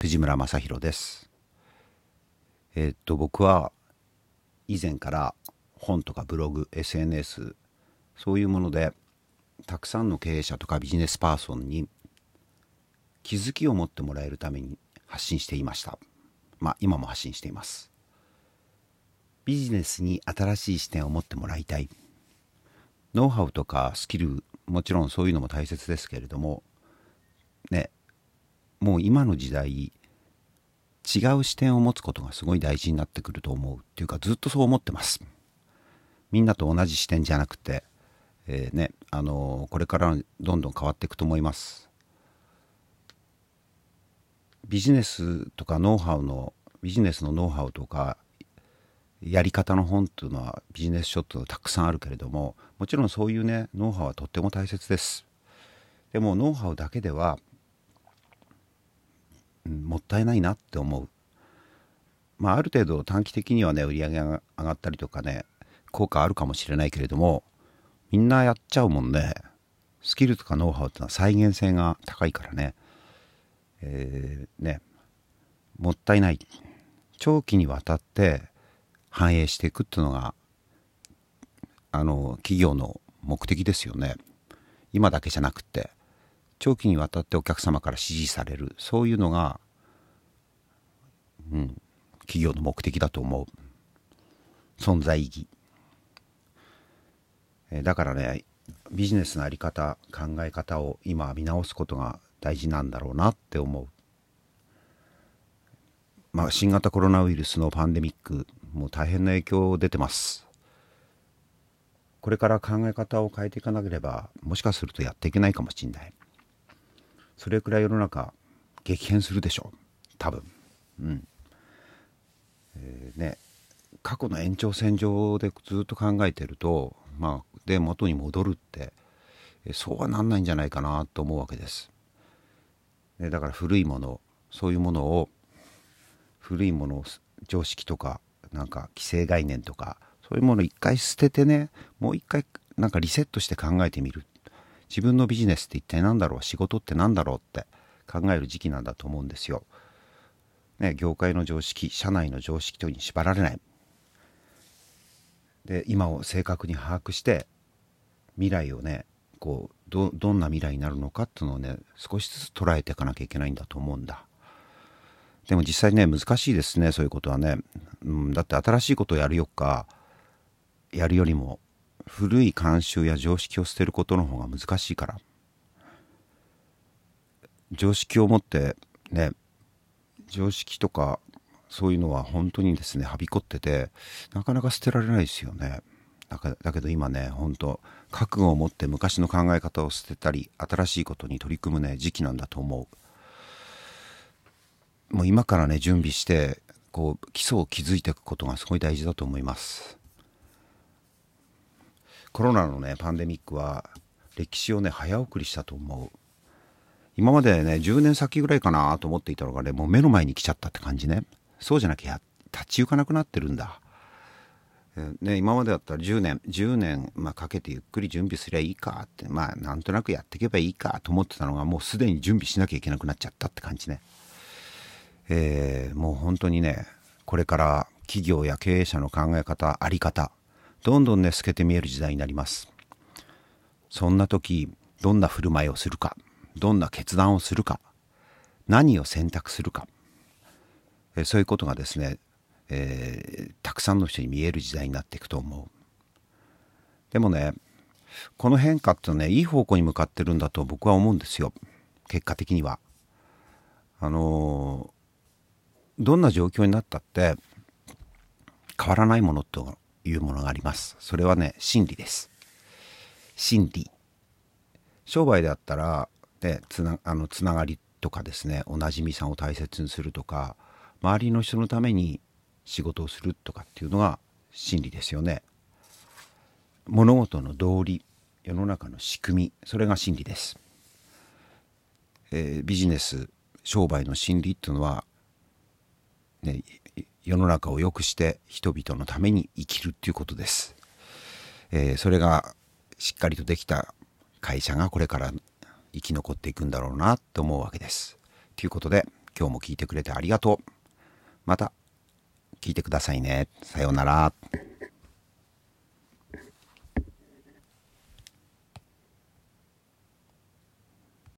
藤村正弘です。えー、っと僕は以前から本とかブログ SNS そういうものでたくさんの経営者とかビジネスパーソンに気づきを持ってもらえるために発信していました。まあ今も発信しています。ビジネスに新しい視点を持ってもらいたい。ノウハウとかスキルもちろんそういうのも大切ですけれどもねもう今の時代違う視点を持つことがすごい大事になってくると思うっていうかずっとそう思ってます。みんなと同じ視点じゃなくて、えー、ねあのー、これからどんどん変わっていくと思います。ビジネスとかノウハウのビジネスのノウハウとかやり方の本っていうのはビジネス書っていうのはたくさんあるけれどももちろんそういうねノウハウはとっても大切です。でもノウハウだけでは、もったいないなって思う。まあある程度短期的にはね売り上げが上がったりとかね効果あるかもしれないけれどもみんなやっちゃうもんね。スキルとかノウハウっていうのは再現性が高いからね。えー、ねもったいない。長期にわたって反映していくっていうのがあの企業の目的ですよね。今だけじゃなくて。長期にわたってお客様から支持されるそういうのが、うん、企業の目的だと思う。存在意義。だからねビジネスの在り方考え方を今見直すことが大事なんだろうなって思う。まあ新型コロナウイルスのパンデミックもう大変な影響出てます。これから考え方を変えていかなければもしかするとやっていけないかもしれない。それくらい世の中激変するでしょう。多分。うん。えー、ね。過去の延長線上でずっと考えてるとまあで元に戻るってそうはなんないんじゃないかなと思うわけです。でだから古いものそういうものを古いものを常識とかなんか既成概念とかそういうものを一回捨ててねもう一回なんかリセットして考えてみる。自分のビジネスって一体何だろう？仕事って何だろうって考える時期なんだと思うんですよ。ね、業界の常識社内の常識というに縛られない。で今を正確に把握して未来をねこうどどんな未来になるのかっていうのをね少しずつ捉えていかなきゃいけないんだと思うんだ。でも実際ね難しいですねそういうことはね、うん、だって新しいことをやるよっかやるよりも古い慣習や常識を捨てることの方が難しいから。常識を持ってね常識とかそういうのは本当にですねはびこっててなかなか捨てられないですよね。だけど今ね本当覚悟を持って昔の考え方を捨てたり新しいことに取り組むね時期なんだと思う。もう今からね準備してこう基礎を築いていくことがすごい大事だと思います。コロナのねパンデミックは歴史をね早送りしたと思う今までね10年先ぐらいかなと思っていたのがねもう目の前に来ちゃったって感じねそうじゃなきゃ立ち行かなくなってるんだ。ね、今までだったら10年10年、まあ、かけてゆっくり準備すりゃいいかってまあなんとなくやっていけばいいかと思ってたのがもうすでに準備しなきゃいけなくなっちゃったって感じね。えー、もう本当にねこれから企業や経営者の考え方あり方どんどんね透けて見える時代になります。そんな時どんな振る舞いをするかどんな決断をするか何を選択するか。えそういうことがですね、えー、たくさんの人に見える時代になっていくと思う。でもねこの変化ってねいい方向に向かってるんだと僕は思うんですよ。結果的には。あのー、どんな状況になったって変わらないものというものがありますそれはね真理です真理商売であったら、ね、つなあのつながりとかですねおなじみさんを大切にするとか周りの人のために仕事をするとかっていうのが真理ですよね。物事の道理世の中の仕組みそれが真理です。えー、ビジネス商売の真理っていうのは、ね、世の中を良くして人々のために生きるっていうことです。えー、それがしっかりとできた会社がこれから生き残っていくんだろうなと思うわけです。ということで今日も聞いてくれてありがとう。また聞いてくださいね。さようなら。